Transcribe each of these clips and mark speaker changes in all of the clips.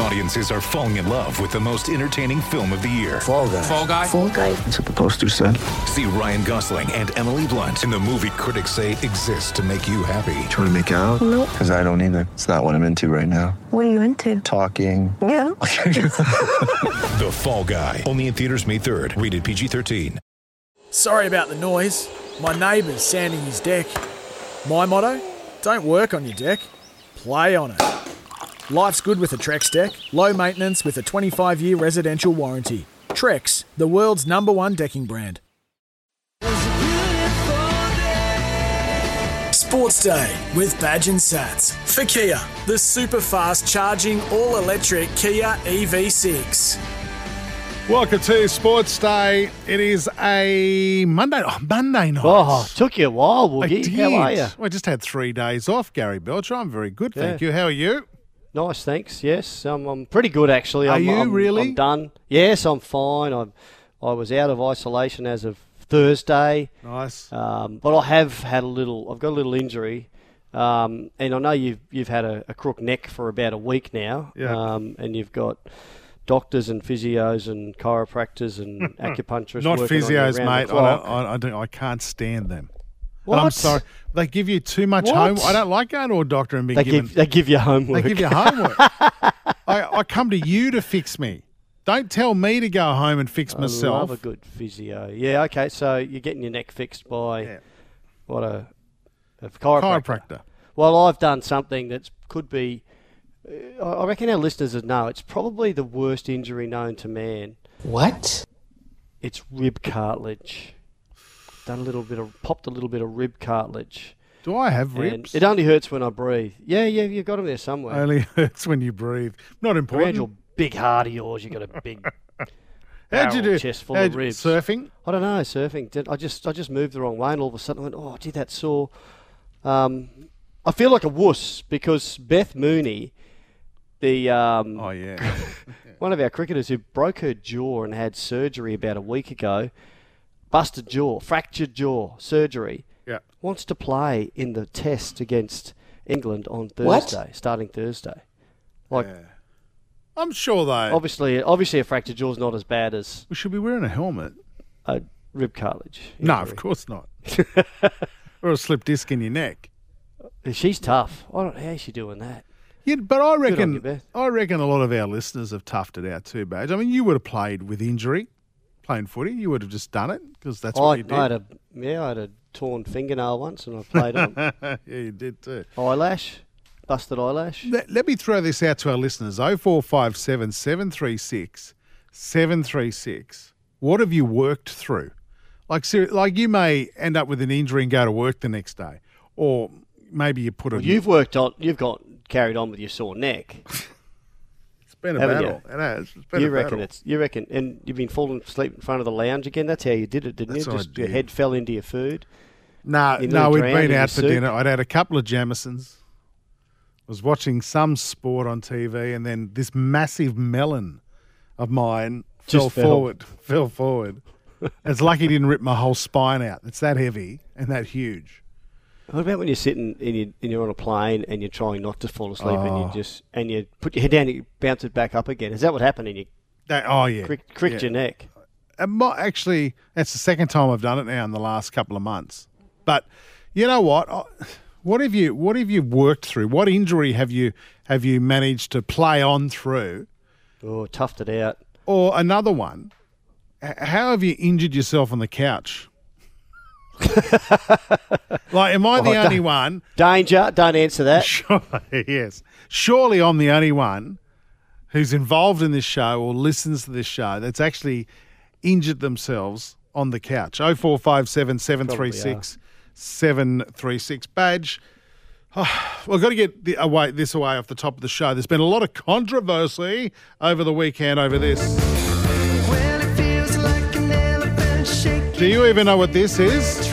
Speaker 1: Audiences are falling in love with the most entertaining film of the year.
Speaker 2: Fall guy.
Speaker 3: Fall guy.
Speaker 4: Fall guy.
Speaker 2: That's what the poster said.
Speaker 1: See Ryan Gosling and Emily Blunt in the movie critics say exists to make you happy.
Speaker 2: Trying to make it out?
Speaker 4: Nope.
Speaker 2: Because I don't either. It's not what I'm into right now.
Speaker 4: What are you into?
Speaker 2: Talking.
Speaker 4: Yeah.
Speaker 1: The Fall Guy. Only in theaters May 3rd. Rated PG-13.
Speaker 3: Sorry about the noise. My neighbour's sanding his deck. My motto? Don't work on your deck, play on it. Life's good with a Trex deck. Low maintenance with a 25 year residential warranty. Trex, the world's number one decking brand. Sports Day with Badge and Sats. For Kia, the super fast charging all electric Kia E EV6.
Speaker 5: Welcome to Sports Day. It is a Monday, oh, Monday night.
Speaker 6: Oh, took you a while,
Speaker 5: I
Speaker 6: Woogie.
Speaker 5: did.
Speaker 6: How are you?
Speaker 5: Well, I just had three days off, Gary Belcher. I'm very good, thank
Speaker 6: Yeah.
Speaker 5: you. How are you?
Speaker 6: Nice, thanks. Yes, um, I'm pretty good actually.
Speaker 5: Are
Speaker 6: I'm,
Speaker 5: you
Speaker 6: I'm,
Speaker 5: really?
Speaker 6: I'm done. Yes, I'm fine. I'm, I was out of isolation as of Thursday,
Speaker 5: Nice.
Speaker 6: um, but I have had a little. I've got a little injury, um, and I know you've you've had a, a crook neck for about a week now,
Speaker 5: Yeah.
Speaker 6: um, and you've got doctors and physios and chiropractors and acupuncturists.
Speaker 5: Not
Speaker 6: working on you
Speaker 5: physios, mate. I, I, I, don't, I can't stand them.
Speaker 6: What?
Speaker 5: I'm sorry. They give you too much
Speaker 6: What?
Speaker 5: home. I don't like going to a doctor and being
Speaker 6: They
Speaker 5: given.
Speaker 6: give they give you homework.
Speaker 5: they give you homework. I, I come to you to fix me. Don't tell me to go home and fix
Speaker 6: I
Speaker 5: myself.
Speaker 6: love a good physio. Yeah, okay. So you're getting your neck fixed by
Speaker 5: Yeah.
Speaker 6: what a, a chiropractor.
Speaker 5: Chiropractor.
Speaker 6: Well, I've done something that could be. uh, I I reckon our listeners would know. It's probably the worst injury known to man.
Speaker 7: What?
Speaker 6: It's rib cartilage. Done a little bit of popped a little bit of rib cartilage.
Speaker 5: Do I have
Speaker 6: And
Speaker 5: ribs?
Speaker 6: it only hurts when I breathe. Yeah, yeah, you've got them there somewhere.
Speaker 5: Only hurts when you breathe. Not
Speaker 6: Around
Speaker 5: important.
Speaker 6: your big heart of yours, you got a big
Speaker 5: How'd you do?
Speaker 6: chest full
Speaker 5: How'd
Speaker 6: of ribs.
Speaker 5: Surfing?
Speaker 6: I don't know, surfing. Did- I just I just moved the wrong way, and all of a sudden I went, oh, did that sore. Um, I feel like a wuss because Beth Mooney, the um,
Speaker 5: Oh, yeah.
Speaker 6: one of our cricketers who broke her jaw and had surgery about a week ago, busted jaw, fractured jaw, surgery,
Speaker 5: yeah.
Speaker 6: wants to play in the test against England on
Speaker 7: What?
Speaker 6: Thursday, starting Thursday. Like
Speaker 5: I'm sure though.
Speaker 6: obviously, obviously a fractured jaw is not as bad as
Speaker 5: we should be wearing a helmet.
Speaker 6: a rib cartilage.
Speaker 5: No, of course not. or a slip disc in your neck.
Speaker 6: She's tough. I don't. How's she doing that?
Speaker 5: Yeah, but I reckon
Speaker 6: you,
Speaker 5: I reckon a lot of our listeners have toughed it out too, Badge. I mean, you would have played with injury, playing footy. You would have just done it because that's what
Speaker 6: I,
Speaker 5: you did.
Speaker 6: I had a yeah, I had a torn fingernail once, and I played on
Speaker 5: yeah, you did too.
Speaker 6: eyelash, busted eyelash.
Speaker 5: Let, let me throw this out to our listeners: 0457 736 736. What have you worked through? Like, ser- like you may end up with an injury and go to work the next day, or maybe you put a.
Speaker 6: Well, you've worked on. You've got carried on with your sore neck.
Speaker 5: it's been a
Speaker 6: haven't
Speaker 5: battle. It has. It's been
Speaker 6: you
Speaker 5: a
Speaker 6: reckon
Speaker 5: battle.
Speaker 6: it's. You reckon, and you've been falling asleep in front of the lounge again. That's how you did it, didn't
Speaker 5: That's
Speaker 6: you? Just your head fell into your food.
Speaker 5: No,
Speaker 6: You
Speaker 5: no, we'd been out for
Speaker 6: soup?
Speaker 5: dinner. I'd had a couple of Jamesons. Was watching some sport on TV, and then this massive melon of mine fell
Speaker 6: Just fell.
Speaker 5: forward. Fell forward. it's lucky it didn't rip my whole spine out. It's that heavy and that huge.
Speaker 6: What about when you're sitting and, you, and you're on a plane and you're trying not to fall asleep and
Speaker 5: Oh.
Speaker 6: you just and you put your head down and you bounce it back up again? Is that what happened? And you
Speaker 5: That, oh yeah,
Speaker 6: crick, cricked
Speaker 5: Yeah.
Speaker 6: your neck?
Speaker 5: Might- actually, that's the second time I've done it now in the last couple of months. But you know what? I- What have you What have you worked through? What injury have you have you managed to play on through?
Speaker 6: Oh, toughed it out.
Speaker 5: Or another one, how have you injured yourself on the couch? like, am I the
Speaker 6: Oh,
Speaker 5: only one?
Speaker 6: Danger! Don't answer that.
Speaker 5: Sure, yes. Surely I'm the only one who's involved in this show or listens to this show that's actually injured themselves on the couch. 0457 736 736. Badge. Oh, we've got to get the, away, this away off the top of the show. There's been a lot of controversy over the weekend over this. Do you even know what this is?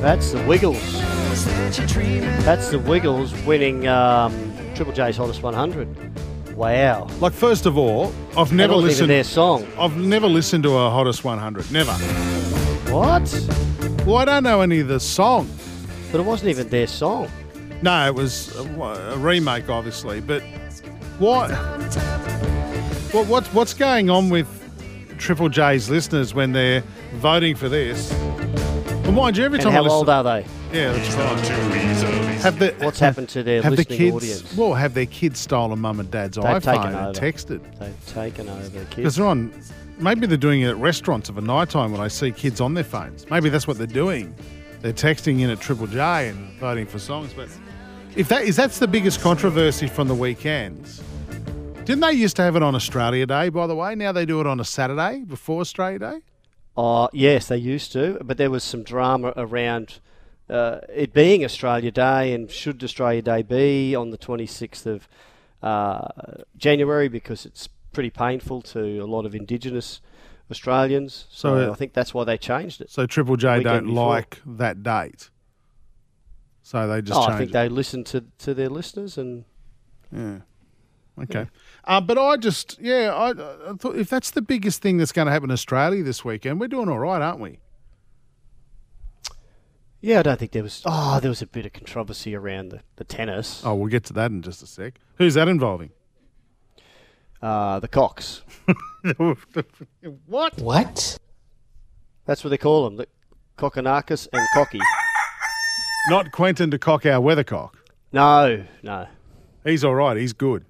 Speaker 6: That's the Wiggles. That's the Wiggles winning um, Triple J's Hottest 100. Wow.
Speaker 5: Like, first of all, I've never listened.
Speaker 6: their song.
Speaker 5: I've never listened to a hottest 100. Never.
Speaker 6: What?
Speaker 5: Well, I don't know any of the song.
Speaker 6: But it wasn't even their song.
Speaker 5: No, it was a, a remake, obviously. But what? What what's what's going on with Triple J's listeners when they're voting for this? Well, mind you, every
Speaker 6: And
Speaker 5: time
Speaker 6: how
Speaker 5: I listen,
Speaker 6: old are they?
Speaker 5: yeah, that's right. Have the
Speaker 6: What's happened to their
Speaker 5: have the
Speaker 6: listening
Speaker 5: kids?
Speaker 6: audience?
Speaker 5: Well, have their kids stolen mum and dad's
Speaker 6: They've
Speaker 5: iPhone
Speaker 6: taken
Speaker 5: and
Speaker 6: over.
Speaker 5: texted?
Speaker 6: They've taken over
Speaker 5: Because
Speaker 6: kids.
Speaker 5: they're on. Maybe they're doing it at restaurants of a night time when I see kids on their phones. Maybe that's what they're doing. They're texting in at Triple J and voting for songs. But if that is that's the biggest controversy from the weekends. Didn't they used to have it on Australia Day, by the way? Now they do it on a Saturday before Australia Day.
Speaker 6: Oh, yes, they used to, but there was some drama around uh, it being Australia Day and should Australia Day be on the 26th of uh, January because it's pretty painful to a lot of Indigenous Australians. So,
Speaker 5: So, uh,
Speaker 6: I think that's why they changed it.
Speaker 5: So Triple J don't
Speaker 6: before.
Speaker 5: like that date. So they just
Speaker 6: Oh, I think
Speaker 5: it.
Speaker 6: they listen to, to their listeners and
Speaker 5: Yeah. Okay. Uh, but I just, yeah, I, I thought if that's the biggest thing that's going to happen in Australia this weekend, we're doing all right, aren't we?
Speaker 6: yeah, I don't think there was. Oh, there was a bit of controversy around the, the tennis.
Speaker 5: Oh, we'll get to that in just a sec. Who's that involving?
Speaker 6: Uh, the Cox.
Speaker 5: what?
Speaker 7: What?
Speaker 6: That's what they call them. The Kokkinakis and Cocky.
Speaker 5: Not Quentin de Cock, our weathercock.
Speaker 6: No, no.
Speaker 5: He's all right. He's good.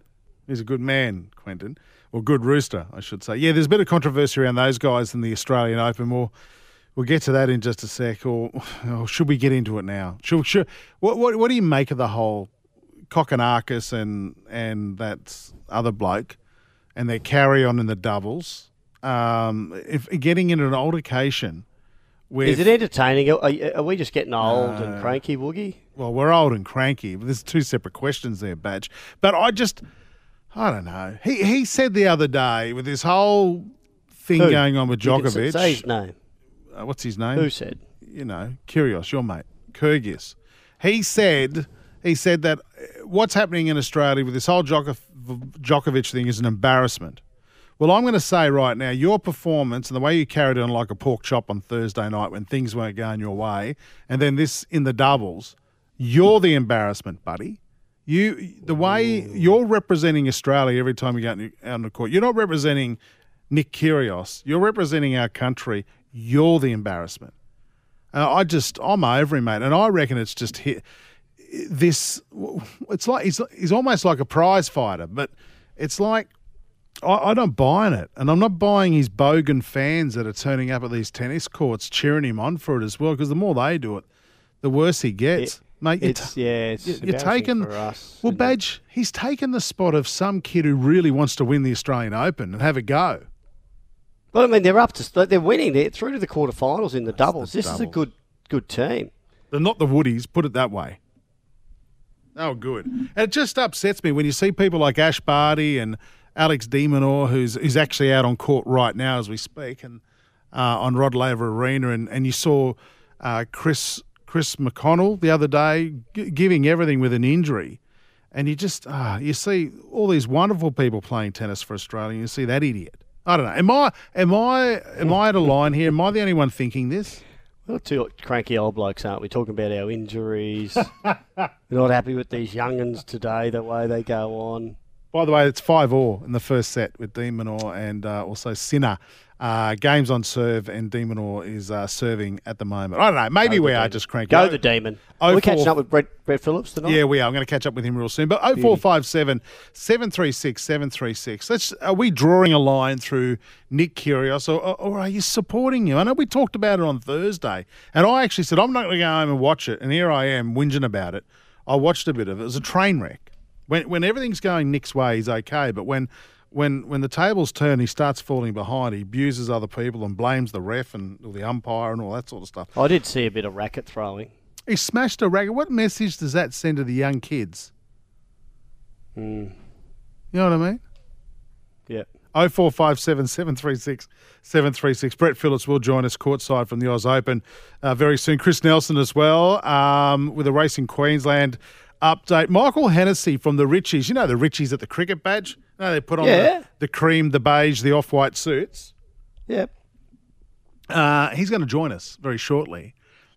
Speaker 5: He's a good man, Quentin. Or good rooster, I should say. Yeah, there's a bit of controversy around those guys in the Australian Open. We'll, we'll get to that in just a sec. Or, or should we get into it now? Should, should, what, what, what do you make of the whole Kokkinakis and, and that other bloke and their carry on in the doubles? Um, if getting into an altercation with
Speaker 6: Is it entertaining? Are, are we just getting old and cranky, Woogie?
Speaker 5: well, we're old and cranky, but there's two separate questions there, Badge. But I just, I don't know. He he said the other day with this whole thing
Speaker 6: Who?
Speaker 5: going on with
Speaker 6: You can
Speaker 5: Djokovic.
Speaker 6: Say his name.
Speaker 5: uh, what's his name?
Speaker 6: Who said?
Speaker 5: you know, Kyrgios, your mate, Kyrgios. He said he said that uh, what's happening in Australia with this whole Djoko- Djokovic thing is an embarrassment. Well, I'm going to say right now, your performance and the way you carried on like a pork chop on Thursday night when things weren't going your way, and then this in the doubles, you're the embarrassment, buddy. You, the way you're representing Australia every time you go out on the court, you're not representing Nick Kyrgios. You're representing our country. You're the embarrassment. Uh, I just, I'm over him, mate, and I reckon it's just hit this. It's like he's he's almost like a prize fighter, but it's like I, I don't buy in it, and I'm not buying his bogan fans that are turning up at these tennis courts cheering him on for it as well. Because the more they do it, the worse he gets, mate. You're,
Speaker 6: It's yeah. It's
Speaker 5: you're- you're taking
Speaker 6: for us.
Speaker 5: well, Badge. He's taken the spot of some kid who really wants to win the Australian Open and have a go.
Speaker 6: Well, I mean, they're up to they're winning. They're through to the quarterfinals in the doubles.
Speaker 5: the
Speaker 6: this is a good good team.
Speaker 5: They're not the Woodies, put it that way. Oh, good. And it just upsets me when you see people like Ash Barty and Alex de Minaur, who's who's actually out on court right now as we speak, and uh, on Rod Laver Arena, and, and you saw uh, Chris Chris O'Connell the other day g- giving everything with an injury, and you just ah, you see all these wonderful people playing tennis for Australia, and you see that idiot. I don't know. Am I am I am I at a line here? Am I the only one thinking this?
Speaker 6: We're two cranky old blokes, aren't we? Talking about our injuries. We're not happy with these young'uns today, the way they go on.
Speaker 5: By the way, it's five all in the first set with de Minaur and uh, also Sinner. Uh, games on serve, and de Minaur is uh, serving at the moment. I don't know. Maybe
Speaker 6: Go
Speaker 5: we are
Speaker 6: demon.
Speaker 5: just cranky.
Speaker 6: Go the demon.
Speaker 5: Oh,
Speaker 6: We're catching up with Brett, Brett Phillips tonight.
Speaker 5: Yeah, we are. I'm going to catch up with him real soon. But 0457 736 736. Let's, are we drawing a line through Nick Kyrgios or, or, or are you supporting him? I know we talked about it on Thursday, and I actually said, I'm not going to go home and watch it. And here I am whinging about it. I watched a bit of it. It was a train wreck. When, when everything's going Nick's way, he's okay. But when, when, when the tables turn, he starts falling behind. He abuses other people and blames the ref and or the umpire and all that sort of stuff.
Speaker 6: I did see a bit of racket throwing.
Speaker 5: He smashed a racket. What message does that send to the young kids? You know what I mean?
Speaker 6: Yeah.
Speaker 5: 0457 736 736. Brett Phillips will join us courtside from the Oz Open uh, very soon. Chris Nelson as well um, with a Racing Queensland update. Michael Hennessy from the Richies. You know the Richies at the cricket badge? No, they put on
Speaker 6: Yeah.
Speaker 5: the, the cream, the beige, the off white suits.
Speaker 6: Yep.
Speaker 5: Uh, he's going to join us very shortly.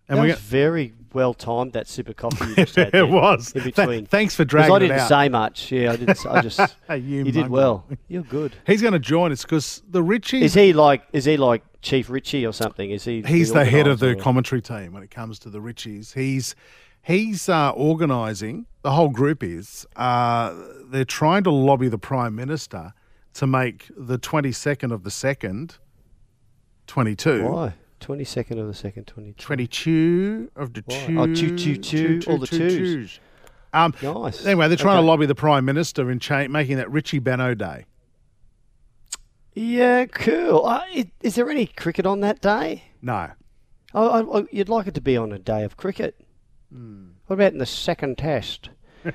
Speaker 5: And
Speaker 6: that
Speaker 5: we're
Speaker 6: was very well timed. That sip of coffee you just had.
Speaker 5: it was.
Speaker 6: in
Speaker 5: Th- thanks for dragging
Speaker 6: I didn't
Speaker 5: out.
Speaker 6: say much. Yeah, I didn't. I just.
Speaker 5: You
Speaker 6: you did well. You're good.
Speaker 5: He's going to join us because the Richies.
Speaker 6: Is he like? Is he like Chief Richie or something? Is he?
Speaker 5: he's the head of the
Speaker 6: or-
Speaker 5: commentary team when it comes to the Richies. He's he's uh, organising. The whole group is. Uh, they're trying to lobby the prime minister to make the twenty second of the second. 22.
Speaker 6: Why? Twenty second of the second. Twenty.
Speaker 5: 22 of the
Speaker 6: Why?
Speaker 5: two.
Speaker 6: Oh, two, two, two, all the twos.
Speaker 5: twos. Um,
Speaker 6: Nice.
Speaker 5: Anyway, they're trying
Speaker 6: Okay.
Speaker 5: to lobby the prime minister in cha- making that Richie Benaud Day.
Speaker 6: Yeah, cool. Uh, is there any cricket on that day?
Speaker 5: No,
Speaker 6: Oh, I, I, you'd like it to be on a day of cricket.
Speaker 5: Hmm.
Speaker 6: What about in the second test? uh,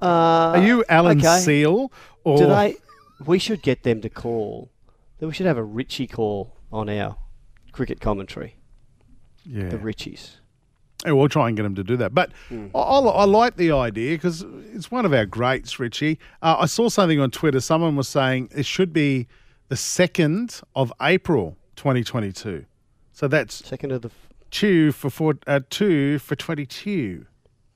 Speaker 5: are you Alan
Speaker 6: okay.
Speaker 5: Seal or
Speaker 6: Do they? We should get them to call. We should have a Richie call on our cricket commentary.
Speaker 5: Yeah,
Speaker 6: The Richies.
Speaker 5: Yeah, we'll try and get him to do that. But
Speaker 6: Hmm.
Speaker 5: I, I, I like the idea because it's one of our greats, Richie. Uh, I saw something on Twitter. Someone was saying it should be the second of April, 2022. So that's
Speaker 6: Second of the
Speaker 5: two for four, uh, two for 22.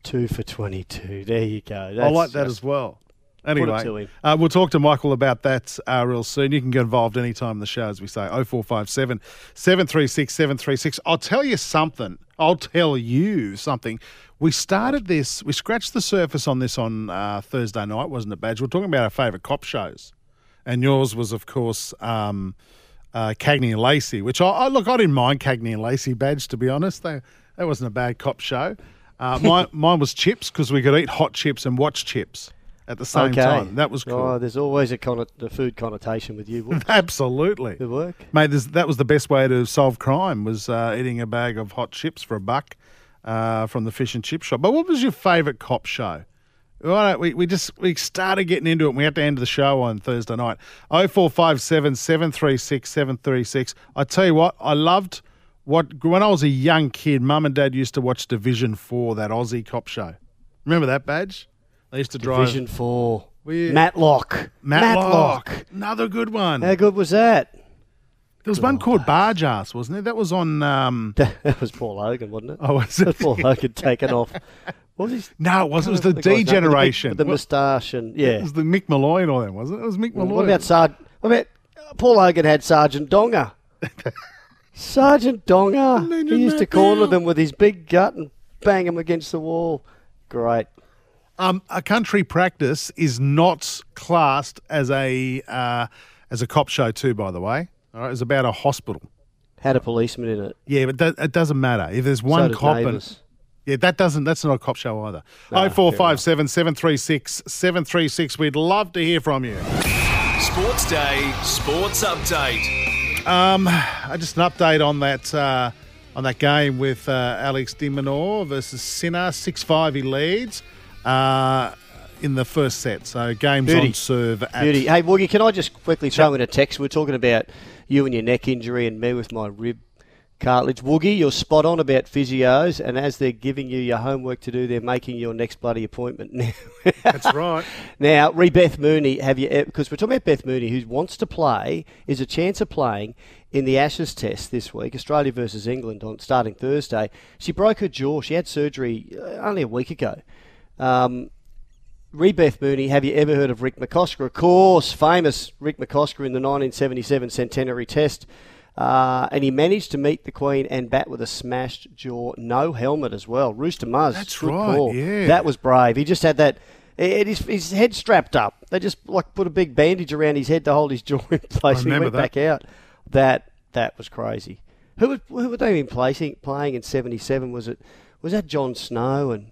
Speaker 6: two for twenty-two. There you go.
Speaker 5: I like that as well. Anyway, uh, we'll talk to Michael about that uh, real soon. You can get involved anytime in the show, as we say, 0457 736 736. I'll tell you something. I'll tell you something. We started this, we scratched the surface on this on uh, Thursday night, wasn't it, Badge? We're talking about our favourite cop shows. And yours was, of course, um, uh, Cagney and Lacey, which I, I look, I didn't mind Cagney and Lacey, Badge, to be honest. They, that wasn't a bad cop show. Uh, mine, mine was chips because we could eat hot chips and watch chips at the same
Speaker 6: okay.
Speaker 5: time. That was cool.
Speaker 6: Oh, there's always a conno- the food connotation with you.
Speaker 5: Absolutely,
Speaker 6: Good work.
Speaker 5: mate. This, that was the best way to solve crime was uh, eating a bag of hot chips for a buck uh, from the fish and chip shop. But what was your favourite cop show? Right, we, we just we started getting into it. and We had to end the show on Thursday night. Oh four five seven seven three six seven three six. I tell you what, I loved what when I was a young kid. Mum and Dad used to watch Division Four, that Aussie cop show. Remember that badge? They used to drive
Speaker 6: Division four.
Speaker 5: We-
Speaker 6: Matlock.
Speaker 5: Matlock. Another good one.
Speaker 6: How good was that?
Speaker 5: There was one called Bargearse, wasn't there? That was on. Um,
Speaker 6: That was Paul Hogan, wasn't it?
Speaker 5: oh, was it?
Speaker 6: Paul Hogan taken off. What was his?
Speaker 5: No, it wasn't. It was the
Speaker 6: guy's name?
Speaker 5: D generation.
Speaker 6: With the,
Speaker 5: What-
Speaker 6: moustache and yeah.
Speaker 5: It was the Mick Molloy and all that, wasn't it? It was Mick Molloy.
Speaker 6: What about Sarge? What about Paul Hogan had Sergeant Donga? Sergeant Donga.
Speaker 5: Imagine
Speaker 6: He used to
Speaker 5: that
Speaker 6: corner them with his big gut and bang them against the wall. Great.
Speaker 5: um, a country practice is not classed as a uh, as a cop show too. By the way, all right, it's about a hospital.
Speaker 6: Had a policeman in it.
Speaker 5: Yeah, but that, it doesn't matter if there's one
Speaker 6: so does
Speaker 5: cop. And,
Speaker 6: Neighbours.
Speaker 5: Yeah, that doesn't. That's not a cop show either.
Speaker 6: Nah,
Speaker 5: Oh four five seven seven three six seven three six. We'd love to hear from you.
Speaker 8: Sports Day, Sports Update.
Speaker 5: Um, uh, just an update on that uh, on that game with uh, Alex de Minaur versus Sinner. Six five, he leads uh, in the first set. So games
Speaker 6: Beauty.
Speaker 5: on serve. At,
Speaker 6: Beauty. Hey, Woogie, can I just quickly throw in a text? We're talking about you and your neck injury and me with my rib cartilage. Woogie, you're spot on about physios, and as they're giving you your homework to do, they're making your next bloody appointment now.
Speaker 5: That's right.
Speaker 6: Now, re Beth Mooney, have you because we're talking about Beth Mooney, who wants to play, is a chance of playing in the Ashes Test this week, Australia versus England on starting Thursday. She broke her jaw. She had surgery uh, only a week ago. Um, Re Beth Mooney, have you ever heard of Rick McCosker? Of course, famous Rick McCosker in the 1977 Centenary Test. Uh, and he managed to meet the Queen and bat with a smashed jaw, no helmet as well. Rooster Muzz.
Speaker 5: That's
Speaker 6: good
Speaker 5: right,
Speaker 6: call.
Speaker 5: yeah.
Speaker 6: That was brave. He just had that. It, his, his head strapped up. They just like put a big bandage around his head to hold his jaw in place. and he went
Speaker 5: that.
Speaker 6: back out. That that was crazy. Who would, who were they been playing playing in '77? Was it was that John Snow and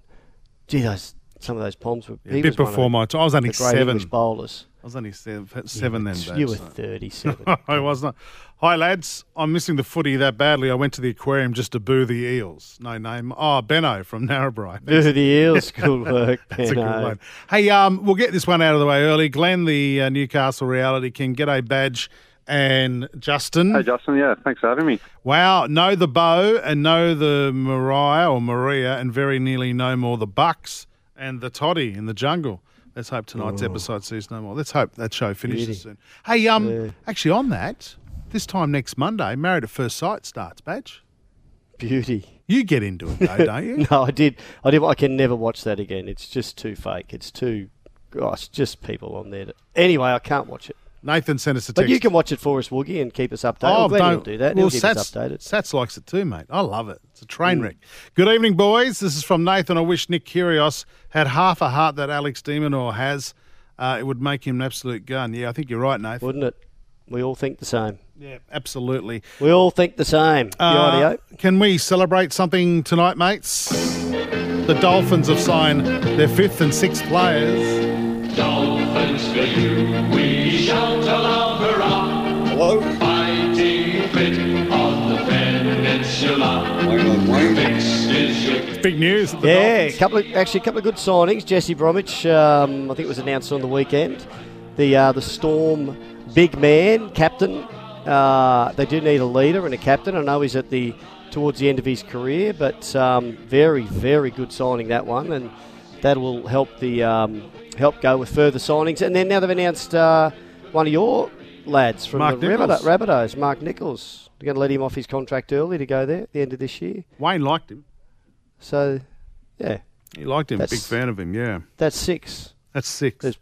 Speaker 6: gee, those some of those poms were
Speaker 5: A
Speaker 6: he
Speaker 5: bit
Speaker 6: was
Speaker 5: before my time. I was only seven.
Speaker 6: English bowlers.
Speaker 5: I was only seven, seven then.
Speaker 6: You were
Speaker 5: Babs, so-
Speaker 6: 37.
Speaker 5: I was not. Hi, lads. I'm missing the footy that badly. I went to the aquarium just to boo the eels. No name. Oh, Benno from Narrabri.
Speaker 6: Do the eels. Good work,
Speaker 5: That's a good one. Hey, um, we'll get this one out of the way early. Glenn, the uh, Newcastle Reality King. G'day, Badge and Justin.
Speaker 9: Hey, Justin. Yeah, thanks for having me.
Speaker 5: Wow, know the bow and know the Mariah or Maria, and very nearly no more the Bucks and the Toddy in the jungle. Let's hope tonight's episode sees no more. Let's hope that show finishes
Speaker 6: Beauty.
Speaker 5: soon. Hey, um,
Speaker 6: Yeah.
Speaker 5: actually on that, this time next Monday, Married at First Sight starts, Badge.
Speaker 6: Beauty.
Speaker 5: You get into it though, don't you?
Speaker 6: No, I did. I did. I can never watch that again. It's just too fake. It's too. Gosh, just people on there. That, anyway, I can't watch it.
Speaker 5: Nathan sent us a text.
Speaker 6: But you can watch it for us, Woogie, and keep us updated.
Speaker 5: Oh,
Speaker 6: I'm glad you'll do that.
Speaker 5: Well,
Speaker 6: He'll
Speaker 5: Sats,
Speaker 6: updated.
Speaker 5: Sats likes it too, mate. I love it. It's a train
Speaker 6: Mm.
Speaker 5: wreck. Good evening, boys. This is from Nathan. I wish Nick Kyrgios had half a heart that Alex de Minaur has. Uh, it would make him an absolute gun. Yeah, I think you're right, Nathan.
Speaker 6: Wouldn't it? We all think the same.
Speaker 5: Yeah, absolutely.
Speaker 6: We all think the same.
Speaker 5: Uh,
Speaker 6: Rightio.
Speaker 5: can we celebrate something tonight, mates? The Dolphins have signed their fifth and sixth players.
Speaker 9: Dolphins for you, we shout aloud hurrah.
Speaker 2: Hello?
Speaker 9: Fighting fit on the peninsula. Fix
Speaker 5: Big news. at the
Speaker 6: Yeah, a
Speaker 5: Dolphins.
Speaker 6: couple of actually a couple of good signings. Jesse Bromwich, um, I think it was announced on the weekend. The uh, the Storm big man captain. Uh, they do need a leader and a captain. I know he's at the towards the end of his career, but um, very very good signing that one, and that will help the um, help go with further signings. And then now they've announced uh, one of your lads from
Speaker 5: Mark
Speaker 6: the
Speaker 5: Nicholls.
Speaker 6: Rabbitoh- Rabbitohs, Mark Nicholls. They're going to let him off his contract early to go there at the end of this year.
Speaker 5: Wayne liked him.
Speaker 6: So, yeah,
Speaker 5: He liked him.
Speaker 6: That's-
Speaker 5: Big fan of him. Yeah,
Speaker 6: that's six.
Speaker 5: that's six.
Speaker 6: There's,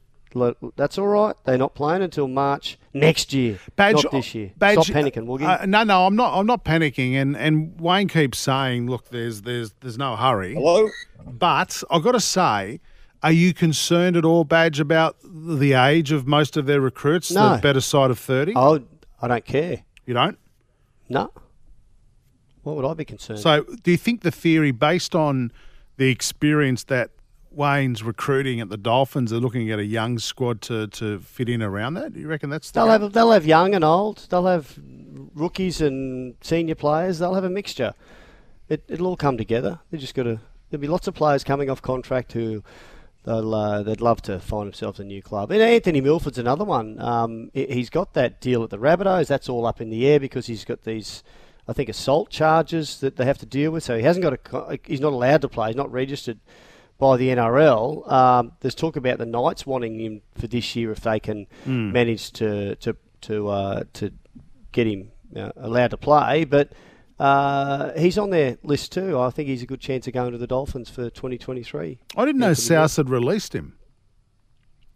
Speaker 6: that's all right. They're not playing until March next year,
Speaker 5: Badge,
Speaker 6: not this year.
Speaker 5: Badge,
Speaker 6: Stop panicking, Woogie.
Speaker 5: Uh, no, no, I'm not. I'm not panicking. And and Wayne keeps saying, "Look, there's there's there's no hurry."
Speaker 2: Hello?
Speaker 5: But I've got to say, are you concerned at all, Badge, about the age of most of their recruits?
Speaker 6: No.
Speaker 5: The better side of thirty.
Speaker 6: oh, I don't care.
Speaker 5: You don't.
Speaker 6: No. What would I be concerned?
Speaker 5: So, do you think the theory, based on the experience that Wayne's recruiting at the Dolphins, are looking at a young squad to, to fit in around that? Do you reckon that's the
Speaker 6: they'll have they'll have young and old. They'll have rookies and senior players. They'll have a mixture. It, it'll all come together. They just got to. There'll be lots of players coming off contract who they'll uh, they'd love to find themselves a new club. And Anthony Milford's another one. Um, he- he's got that deal at the Rabbitohs. That's all up in the air because he's got these. I think assault charges that they have to deal with. So he hasn't got a. He's not allowed to play. He's not registered by the NRL. Um, there's talk about the Knights wanting him for this year if they can manage to to to uh, to get him uh, allowed to play. But uh, he's on their list too. I think he's a good chance of going to the Dolphins for 2023.
Speaker 5: I didn't know South had released him.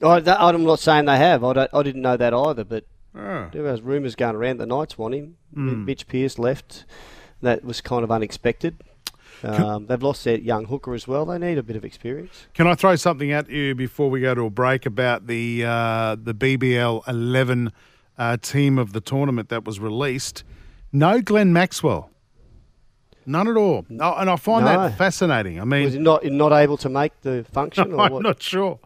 Speaker 6: I, that, I'm not saying they have. I, don't, I didn't know that either. But
Speaker 5: Oh.
Speaker 6: there was rumours going around the Knights want him.
Speaker 5: Hmm.
Speaker 6: Mitch Pearce left. That was kind of unexpected. Um, they've lost their young hooker as well. They need a bit of experience.
Speaker 5: Can I throw something at you before we go to a break about the uh, the BBL 11 uh, team of the tournament that was released? No Glenn Maxwell. None at all. Oh, and I find
Speaker 6: No.
Speaker 5: that fascinating. I mean,
Speaker 6: Was he not not able to make the function? or
Speaker 5: I'm not sure.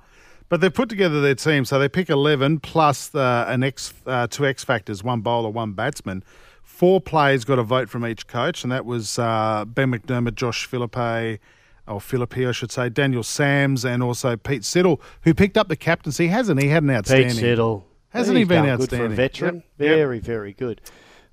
Speaker 5: But they've put together their team, so they pick 11 plus the, an X, uh, two X factors, one bowler, one batsman. Four players got a vote from each coach, and that was uh, Ben McDermott, Josh Philippe, or Philippi, I should say, Daniel Sams, and also Pete Siddle, who picked up the captaincy, hasn't he? Had an outstanding.
Speaker 6: Pete Siddle.
Speaker 5: Hasn't he
Speaker 6: He's
Speaker 5: been
Speaker 6: done Good for a
Speaker 5: outstanding?
Speaker 6: veteran.
Speaker 5: Yep.
Speaker 6: Very, very good.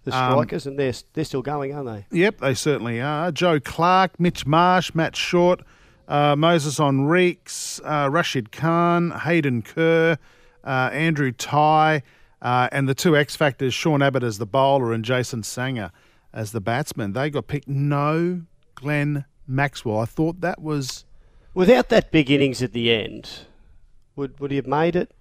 Speaker 6: The
Speaker 5: Um,
Speaker 6: strikers, and they're, they're still going, aren't they?
Speaker 5: Yep, they certainly are. Joe Clarke, Mitch Marsh, Matt Short, uh, Moises Henriques, uh, Rashid Khan, Hayden Kerr, uh, Andrew Tye, uh, and the two X Factors, Sean Abbott as the bowler and Jason Sangha as the batsman. They got picked. No Glenn Maxwell. I thought that was.
Speaker 6: Without that big innings at the end, would would he have made it?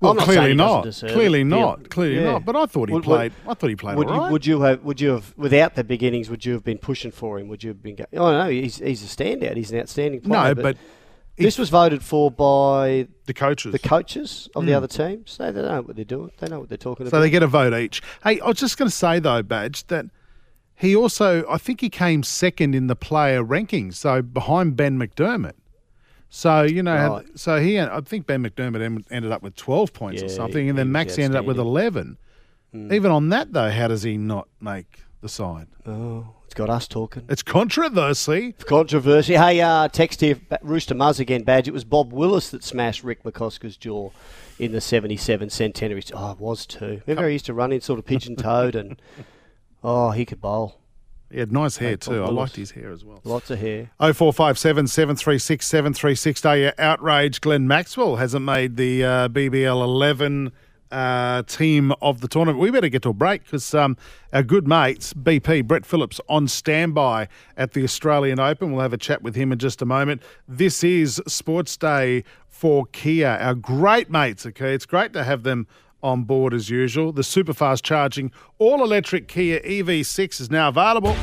Speaker 5: Well, clearly
Speaker 6: saying he doesn't
Speaker 5: not. Clearly
Speaker 6: it.
Speaker 5: not. Clearly
Speaker 6: Yeah.
Speaker 5: not. But I thought he
Speaker 6: Would-
Speaker 5: played.
Speaker 6: would-
Speaker 5: I thought he played
Speaker 6: Would
Speaker 5: right.
Speaker 6: would you have? Would you have? Without the big innings, would you have been pushing for him? Would you have been? Go- oh no, he's he's a standout. He's an outstanding player.
Speaker 5: no, but
Speaker 6: this was voted for by
Speaker 5: the coaches.
Speaker 6: the coaches of the other teams. They, they know what they're doing. They know what they're talking
Speaker 5: Hmm. So
Speaker 6: about.
Speaker 5: they get a vote each. Hey, I was just going to say though, Badge, that he also, I think he came second in the player rankings, so behind Ben McDermott. So you know,
Speaker 6: Right.
Speaker 5: so he, I think Ben McDermott em- ended up with twelve points or
Speaker 6: Yeah,
Speaker 5: something, and
Speaker 6: he
Speaker 5: then
Speaker 6: was
Speaker 5: Maxi ended up with
Speaker 6: outstanding.
Speaker 5: eleven. Even on that though, how does he not make the side?
Speaker 6: oh, got us talking.
Speaker 5: It's controversy.
Speaker 6: Controversy. Hey, uh, text here, Rooster Muzz again, badge. It was Bob Willis that smashed Rick McCosker's jaw in the 77 centenary. Oh, it was too. Remember he used to run in sort of pigeon toed and, oh, he could bowl.
Speaker 5: He had nice hair too. I liked his hair as well.
Speaker 6: Lots of hair.
Speaker 5: 0457 736 736. Are you outraged Glenn Maxwell hasn't made the uh, BBL 11 uh, team of the tournament? We better get to a break because um, our good mates, BP, Brett Phillips, on standby at the Australian Open. We'll have a chat with him in just a moment. This is Sports Day for Kia, our great mates, okay? It's great to have them on board as usual. The super fast charging all electric Kia EV6 is now available.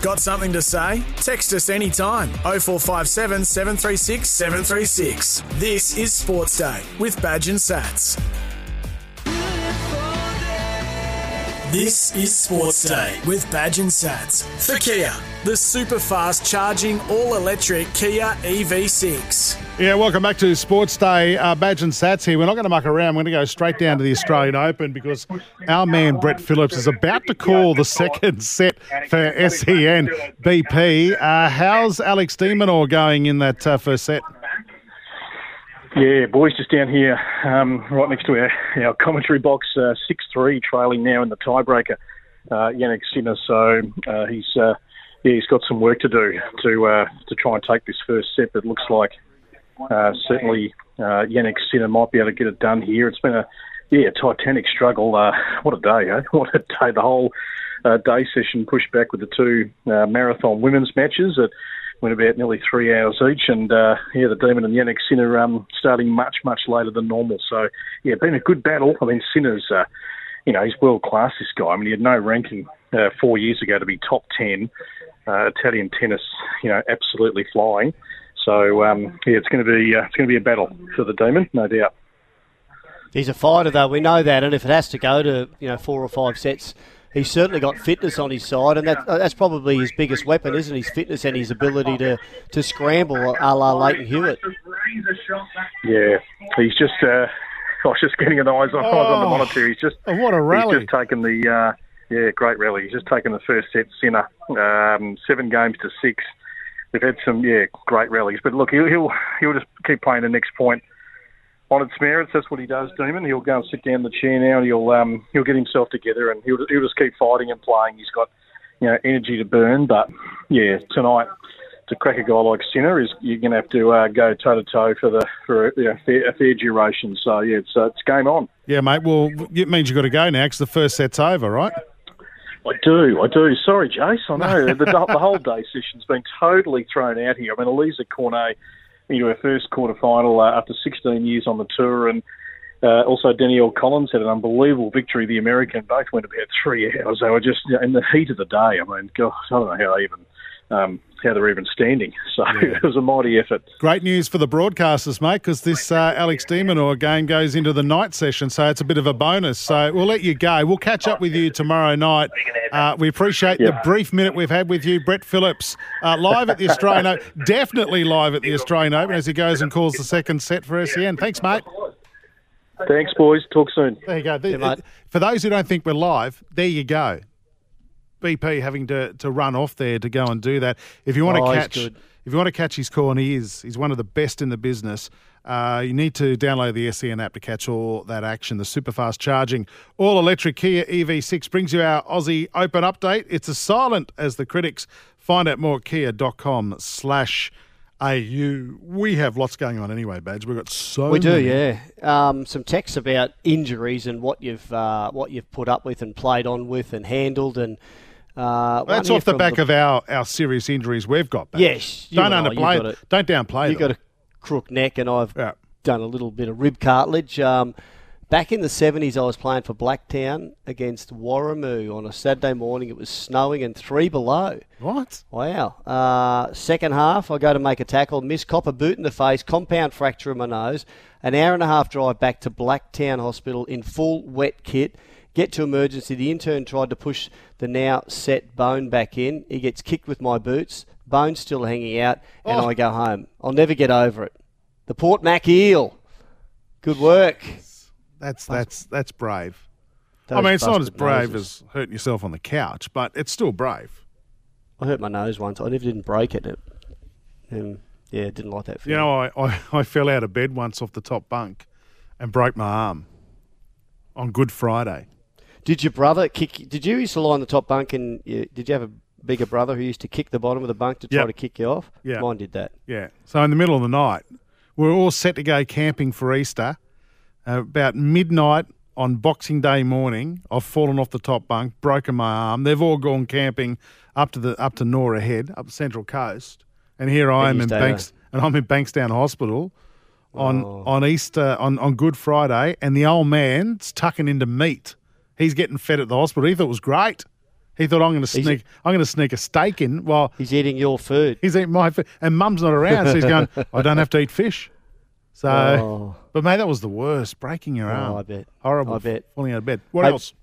Speaker 3: Got something to say? Text us anytime. 0457 736 736. This is Sports Day with Badge and Sats. This is Sports Day with Badge and Sats for Kia, the super fast charging all electric Kia E EV6.
Speaker 5: Yeah, welcome back to Sports Day. Uh, Badge and Sats here. We're not going to muck around. We're going to go straight down to the Australian Open because our man Brett Phillips is about to call the second set for SEN BP. Uh, how's Alex de Minaur going in that uh, first set?
Speaker 10: Yeah, boys, just down here, um, right next to our, our commentary box, uh, six three, trailing now in the tiebreaker. Uh, Jannik Sinner, so uh, he's uh, yeah, he's got some work to do to uh, to try and take this first set. But it looks like uh, certainly uh, Jannik Sinner might be able to get it done here. It's been a yeah titanic struggle. What a day, eh? What a day! The whole day session pushed back with the two marathon women's matches went about nearly three hours each, and uh, yeah, the Demon and Jannik Sinner um, starting much much later than normal. So yeah, been a good battle. I mean, Sinner's uh, you know he's world class. This guy. I mean, he had no ranking uh, four years ago to be top ten. Uh, Italian tennis, you know, absolutely flying. So um, yeah, it's going to be uh, it's going to be a battle for the Demon, no doubt.
Speaker 6: He's a fighter, though. We know that, and if it has to go to you know four or five sets, he's certainly got fitness on his side, and that, that's probably his biggest weapon, isn't? His fitness and his ability to, to scramble, a la Lleyton Hewitt.
Speaker 10: Yeah, he's just. Uh, I was just getting an eyes on, eyes on the
Speaker 5: Oh,
Speaker 10: monitor. He's just
Speaker 5: what a rally.
Speaker 10: He's just taken the uh, yeah great rally. He's just taken the first set sinner, um, seven games to six. They've had some yeah great rallies, but look, he'll he'll, he'll just keep playing the next point on its merits. That's what he does, Demon. He'll go and sit down in the chair now. And he'll um, he'll get himself together and he'll he'll just keep fighting and playing. He's got you know energy to burn, but yeah tonight. To crack a guy like Sinner is you're going to have to uh, go toe to toe for the for you know, fair, a fair duration. So yeah, it's uh, it's game on.
Speaker 5: Yeah, mate. Well, it means you've got to go now because the first set's over, right?
Speaker 10: I do, I do. Sorry, Jace. I know the, the whole day session's been totally thrown out here. I mean, Alizé Cornet into her first quarter final uh, after 16 years on the tour, and uh, also Danielle Collins had an unbelievable victory. The American both went about three hours. They were just you know, in the heat of the day. I mean, gosh, I don't know how they even um, how they're even standing. So it was a mighty effort.
Speaker 5: Great news for the broadcasters, mate, because this uh, Alex de Minaur game goes into the night session, so it's a bit of a bonus. So we'll let you go. We'll catch up with you tomorrow night. Uh, we appreciate the brief minute we've had with you, Brett Phillips, uh, live at the Australian Open, definitely live at the Australian Open as he goes and calls the second set for SEN. Thanks, mate.
Speaker 10: Thanks, boys. Talk soon.
Speaker 5: There you go. The-
Speaker 6: Yeah,
Speaker 5: for those who don't think we're live, there you go. BP having to, to run off there to go and do that. If you want
Speaker 6: Oh,
Speaker 5: to catch, if you want to catch his call, and he is, he's one of the best in the business. Uh, you need to download the SEN app to catch all that action. The super fast charging, all electric Kia EV6 brings you our Aussie Open update. It's as silent as the critics. Find out more at kia.com slash AU. We have lots going on anyway, Badge. We've got so
Speaker 6: We do,
Speaker 5: many.
Speaker 6: yeah. Um, some texts about injuries and what you've uh, what you've put up with and played on with and handled and. Uh,
Speaker 5: That's off the back of our, our serious injuries we've got. Badge.
Speaker 6: Yes,
Speaker 5: don't
Speaker 6: you
Speaker 5: underplay.
Speaker 6: got
Speaker 5: it.
Speaker 6: it.
Speaker 5: Don't downplay.
Speaker 6: you got a crook neck, and I've
Speaker 5: Yeah.
Speaker 6: done a little bit of rib cartilage. Um, back in the seventies, I was playing for Blacktown against Warramoo on a Saturday morning. It was snowing and three below.
Speaker 5: What?
Speaker 6: Wow. Uh, second half, I go to make a tackle, miss copper boot in the face, compound fracture in my nose. An hour and a half drive back to Blacktown Hospital in full wet kit. Get to emergency. The intern tried to push the now set bone back in. He gets kicked with my boots. Bone's still hanging out, and
Speaker 5: Oh.
Speaker 6: I go home. I'll never get over it. The Port Mac eel. Good work.
Speaker 5: That's that's that's brave. I mean, it's not as brave
Speaker 6: noses.
Speaker 5: as hurting yourself on the couch, but it's still brave.
Speaker 6: I hurt my nose once. I never didn't break it. it um, yeah, didn't like that.
Speaker 5: You know, I, I, I fell out of bed once off the top bunk and broke my arm on Good Friday.
Speaker 6: Did your brother kick? Did you used to lie on the top bunk and you, did you have a bigger brother who used to kick the bottom of the bunk to try
Speaker 5: Yep.
Speaker 6: to kick you off.
Speaker 5: Yeah.
Speaker 6: Mine did that.
Speaker 5: Yeah. So in the middle of the night, we were all set to go camping for Easter. Uh, about midnight on Boxing Day morning, I've fallen off the top bunk, broken my arm. They've all gone camping up to the up to Norah Head, up the Central Coast, and here I am in Banks, and I'm in Bankstown Hospital on on Easter on, on Good Friday, and the old man's tucking into meat. He's getting fed at the hospital. He thought it was great. He thought I'm going to sneak. I'm going to sneak a steak in while
Speaker 6: He's eating your food.
Speaker 5: He's eating my food, and Mum's not around, so he's going. I don't have to eat fish. So,
Speaker 6: Oh.
Speaker 5: but mate, that was the worst. Breaking your
Speaker 6: Oh,
Speaker 5: arm.
Speaker 6: I bet.
Speaker 5: Horrible.
Speaker 6: I bet.
Speaker 5: Falling out of bed. What else?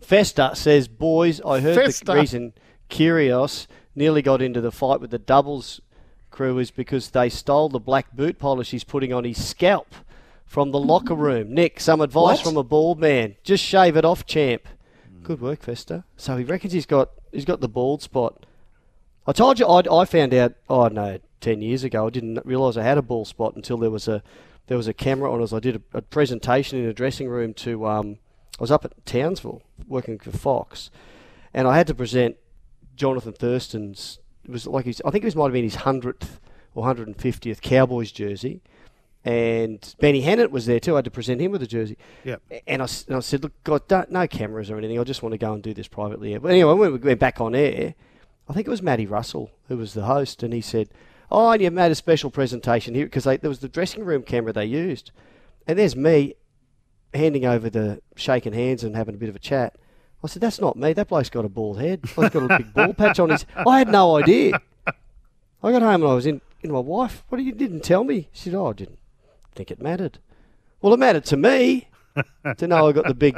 Speaker 6: Festa says, boys, I heard
Speaker 5: Festa.
Speaker 6: the reason Kyrgios nearly got into the fight with the doubles crew is because they stole the black boot polish he's putting on his scalp from the locker room. Nick, some advice
Speaker 7: What?
Speaker 6: from a bald man. Just shave it off, champ. Good work, Festa. So he reckons he's got he's got the bald spot. I told you I, I found out. Oh no, ten years ago. I didn't realise I had a bald spot until there was a there was a camera on as I did a, a presentation in a dressing room to. Um, I was up at Townsville working for Fox, and I had to present Jonathan Thurston's. It was like his. I think it was might have been his hundredth or hundred and fiftieth Cowboys jersey, and Benny Hennett was there too. I had to present him with a jersey.
Speaker 5: Yep.
Speaker 6: And I, and I said, look, God, don't, no cameras or anything. I just want to go and do this privately. But anyway, when we went back on air, I think it was Matty Russell who was the host, and he said, "Oh, and you made a special presentation here because there was the dressing room camera they used, and there's me handing over the shaking hands and having a bit of a chat." I said, "That's not me. That bloke's got a bald head. He's got a big bald patch on his." I had no idea. I got home and I was in. In my wife, what you didn't tell me? She said, "Oh, I didn't think it mattered." Well, it mattered to me to know I got the big.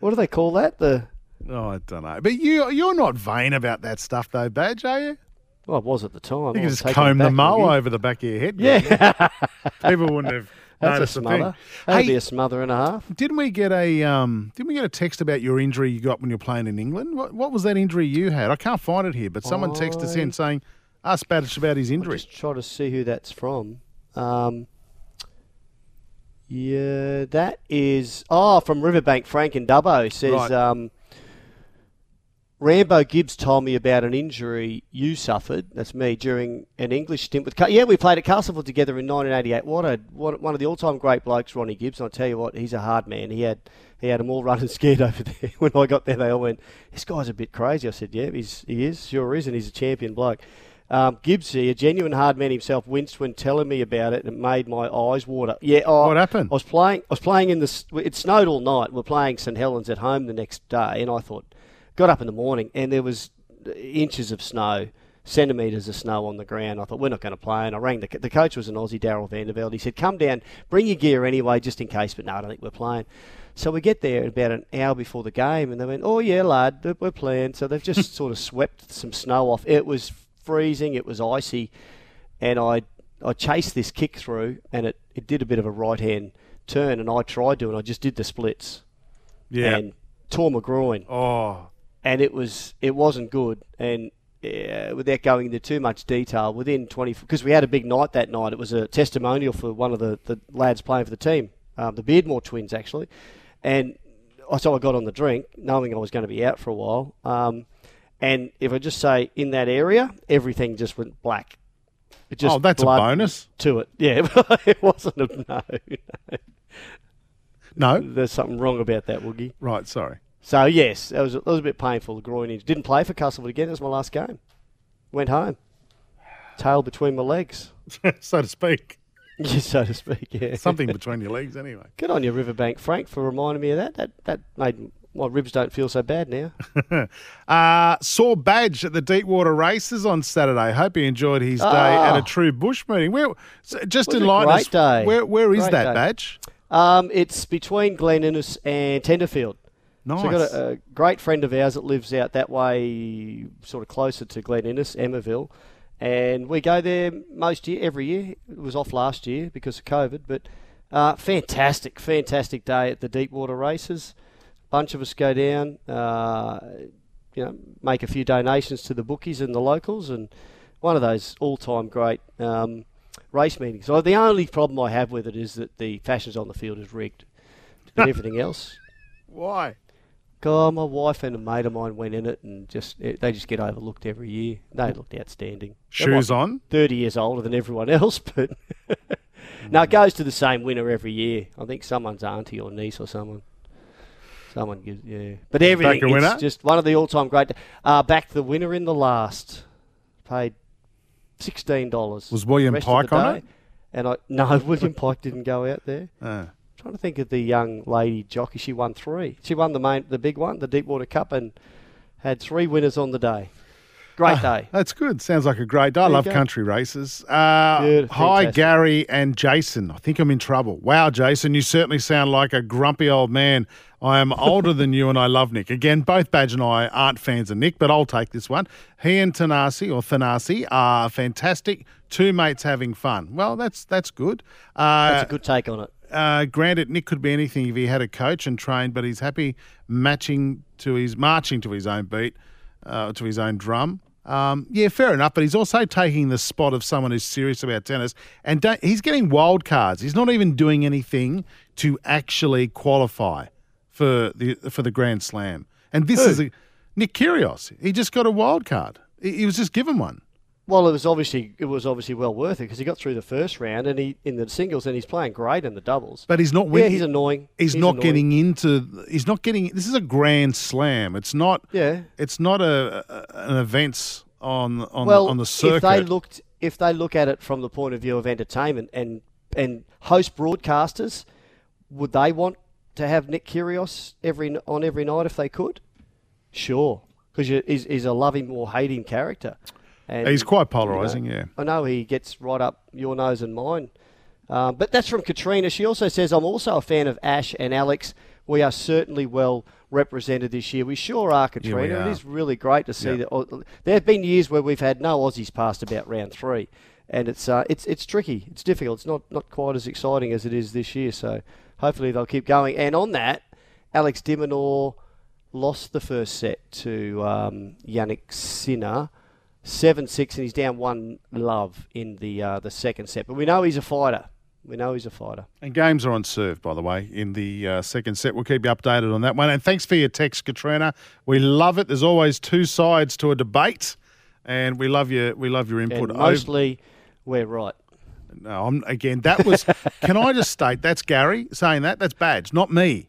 Speaker 6: What do they call that? The
Speaker 5: Oh, I don't know. But you you're not vain about that stuff though, Badge, are you?
Speaker 6: well, it was at the time.
Speaker 5: You
Speaker 6: I
Speaker 5: can just comb the mow over the back of your head.
Speaker 6: Yeah.
Speaker 5: People wouldn't have
Speaker 6: That's a
Speaker 5: noticed a
Speaker 6: smother.
Speaker 5: thing.
Speaker 6: That'd
Speaker 5: Hey,
Speaker 6: be a smother and a half.
Speaker 5: Didn't we get a um? Didn't we get a text about your injury you got when you were playing in England? What What was that injury you had? I can't find it here, but someone texted us in saying, "Ask Badge about his injury."
Speaker 6: Just try to see who that's from. Um, yeah, that is oh from Riverbank. Frank and Dubbo says
Speaker 5: Right.
Speaker 6: um, Rambo Gibbs told me about an injury you suffered. That's me during an English stint with. Yeah, we played at Castleford together in 1988. What a what, one of the all-time great blokes, Ronnie Gibbs. And I tell you what, he's a hard man. He had he had them all running scared over there. When I got there, they all went, "This guy's a bit crazy." I said, "Yeah, he's he is, sure is, and he's a champion bloke." Um, Gibbsy, a genuine hard man himself, winced when telling me about it, and it made my eyes water. Yeah, oh,
Speaker 5: What happened?
Speaker 6: I was playing. I was playing in the. It snowed all night. We're playing St Helens at home the next day, and I thought, got up in the morning, and there was inches of snow, centimetres of snow on the ground. I thought we're not going to play, and I rang the the coach was an Aussie, Darryl Van de Velde. He said, "Come down, bring your gear anyway, just in case." But no, I don't think we're playing. So we get there about an hour before the game, and they went, "Oh yeah, lad, we're playing." So they've just sort of swept some snow off. It was freezing. It was icy, and I I chased this kick through, and it, it did a bit of a right hand turn, and I tried to, and I just did the splits,
Speaker 5: Yeah.
Speaker 6: and tore my groin,
Speaker 5: oh,
Speaker 6: and it was it wasn't good, and. Uh, without going into too much detail, within 20, because we had a big night that night. It was a testimonial for one of the, the lads playing for the team, um, the Beardmore twins actually, and so I got on the drink, knowing I was going to be out for a while. Um, and if I just say in that area, everything just went black. It just
Speaker 5: Oh, that's a bonus.
Speaker 6: to it. Yeah, it wasn't a no. no.
Speaker 5: no,
Speaker 6: There's something wrong about that, Woogie.
Speaker 5: right. Sorry.
Speaker 6: So yes, that was that was a bit painful. The groin injury. Didn't play for Castleford again. It was my last game. Went home, tail between my legs,
Speaker 5: so to speak.
Speaker 6: yeah, so to speak. Yeah,
Speaker 5: Something between your legs, anyway.
Speaker 6: Good on you, Riverbank Frank, for reminding me of that. That that made my ribs don't feel so bad now.
Speaker 5: Uh, saw Badge at the Deepwater Races on Saturday. Hope he enjoyed his day
Speaker 6: Ah.
Speaker 5: at a true bush meeting. Where, just in
Speaker 6: great day.
Speaker 5: where where is
Speaker 6: Great
Speaker 5: that
Speaker 6: day.
Speaker 5: Badge?
Speaker 6: Um, it's between Glen Innes and Tenterfield.
Speaker 5: Nice.
Speaker 6: So we've got a, a great friend of ours that lives out that way, sort of closer to Glen Innes, Emmaville. And we go there most year, every year. It was off last year because of COVID, but uh, fantastic, fantastic day at the Deepwater Races. Bunch of us go down, uh, you know, make a few donations to the bookies and the locals, and one of those all-time great um, race meetings. So the only problem I have with it is that the fashions on the field is rigged, but everything else,
Speaker 5: Why?
Speaker 6: God, my wife and a mate of mine went in it, and just it, they just get overlooked every year. They looked outstanding.
Speaker 5: Shoes on?
Speaker 6: thirty years older than everyone else, but no, it goes to the same winner every year. I think someone's auntie or niece or someone. Someone gives, yeah. But everything,
Speaker 5: winner?
Speaker 6: it's just one of the all-time great. Uh, back the winner in the last, paid sixteen dollars.
Speaker 5: Was William Pike on it?
Speaker 6: And I no, William Pike didn't go out there.
Speaker 5: Uh,
Speaker 6: trying to think of the young lady jockey. She won three. She won the main, the big one, the Deepwater Cup, and had three winners on the day. Great
Speaker 5: ah,
Speaker 6: day.
Speaker 5: That's good. Sounds like a great day. I love
Speaker 6: go.
Speaker 5: country races. Uh, hi. Gary and Jason. I think I'm in trouble. Wow, Jason, you certainly sound like a grumpy old man. I am older than you and I love Nick. Again, both Badge and I aren't fans of Nick, but I'll take this one. He and Tanasi or Thanasi are fantastic. Two mates having fun. Well, that's that's good. Uh,
Speaker 6: That's a good take on it.
Speaker 5: uh, granted, Nick could be anything if he had a coach and trained, but he's happy matching to his marching to his own beat, uh, to his own drum. Um, yeah, fair enough. But he's also taking the spot of someone who's serious about tennis, and don't, he's getting wild cards. He's not even doing anything to actually qualify for the for the Grand Slam. And this
Speaker 6: Who?
Speaker 5: is a, Nick Kyrgios. He just got a wild card. He, he was just given one.
Speaker 6: Well, it was obviously it was obviously well worth it because he got through the first round and he in the singles and he's playing great in the doubles.
Speaker 5: But he's not
Speaker 6: Yeah, he's annoying.
Speaker 5: He's,
Speaker 6: He's
Speaker 5: not
Speaker 6: annoying.
Speaker 5: getting into. He's not getting. This is a grand slam. It's not.
Speaker 6: Yeah.
Speaker 5: It's not a, a an events on on
Speaker 6: well,
Speaker 5: on the circuit.
Speaker 6: if they looked if they look at it from the point of view of entertainment and and host broadcasters, would they want to have Nick Kyrgios every on every night if they could? Sure, because he's, he's a love him or hate him character. And,
Speaker 5: He's quite
Speaker 6: you know,
Speaker 5: polarising, yeah.
Speaker 6: I know he gets right up your nose and mine. Um, but that's from Katrina. She also says, I'm also a fan of Ash and Alex. We are certainly well represented this year. We sure are, Katrina.
Speaker 5: are.
Speaker 6: It is really great to see
Speaker 5: Yeah.
Speaker 6: that. There have been years where we've had no Aussies past about round three. And it's uh, it's it's tricky. It's difficult. It's not, not quite as exciting as it is this year. So hopefully they'll keep going. And on that, Alex de Minaur lost the first set to um, Jannik Sinner, seven six, and he's down one love in the uh, the second set. But we know he's a fighter. We know he's a fighter.
Speaker 5: And games are on serve, by the way, in the uh, second set. We'll keep you updated on that one. And thanks for your text, Katrina. We love it. There's always two sides to a debate, and we love your we love your input.
Speaker 6: And mostly, we're right.
Speaker 5: No, I'm, again, that was. can I just state that's Gary saying that? That's Badge, not me.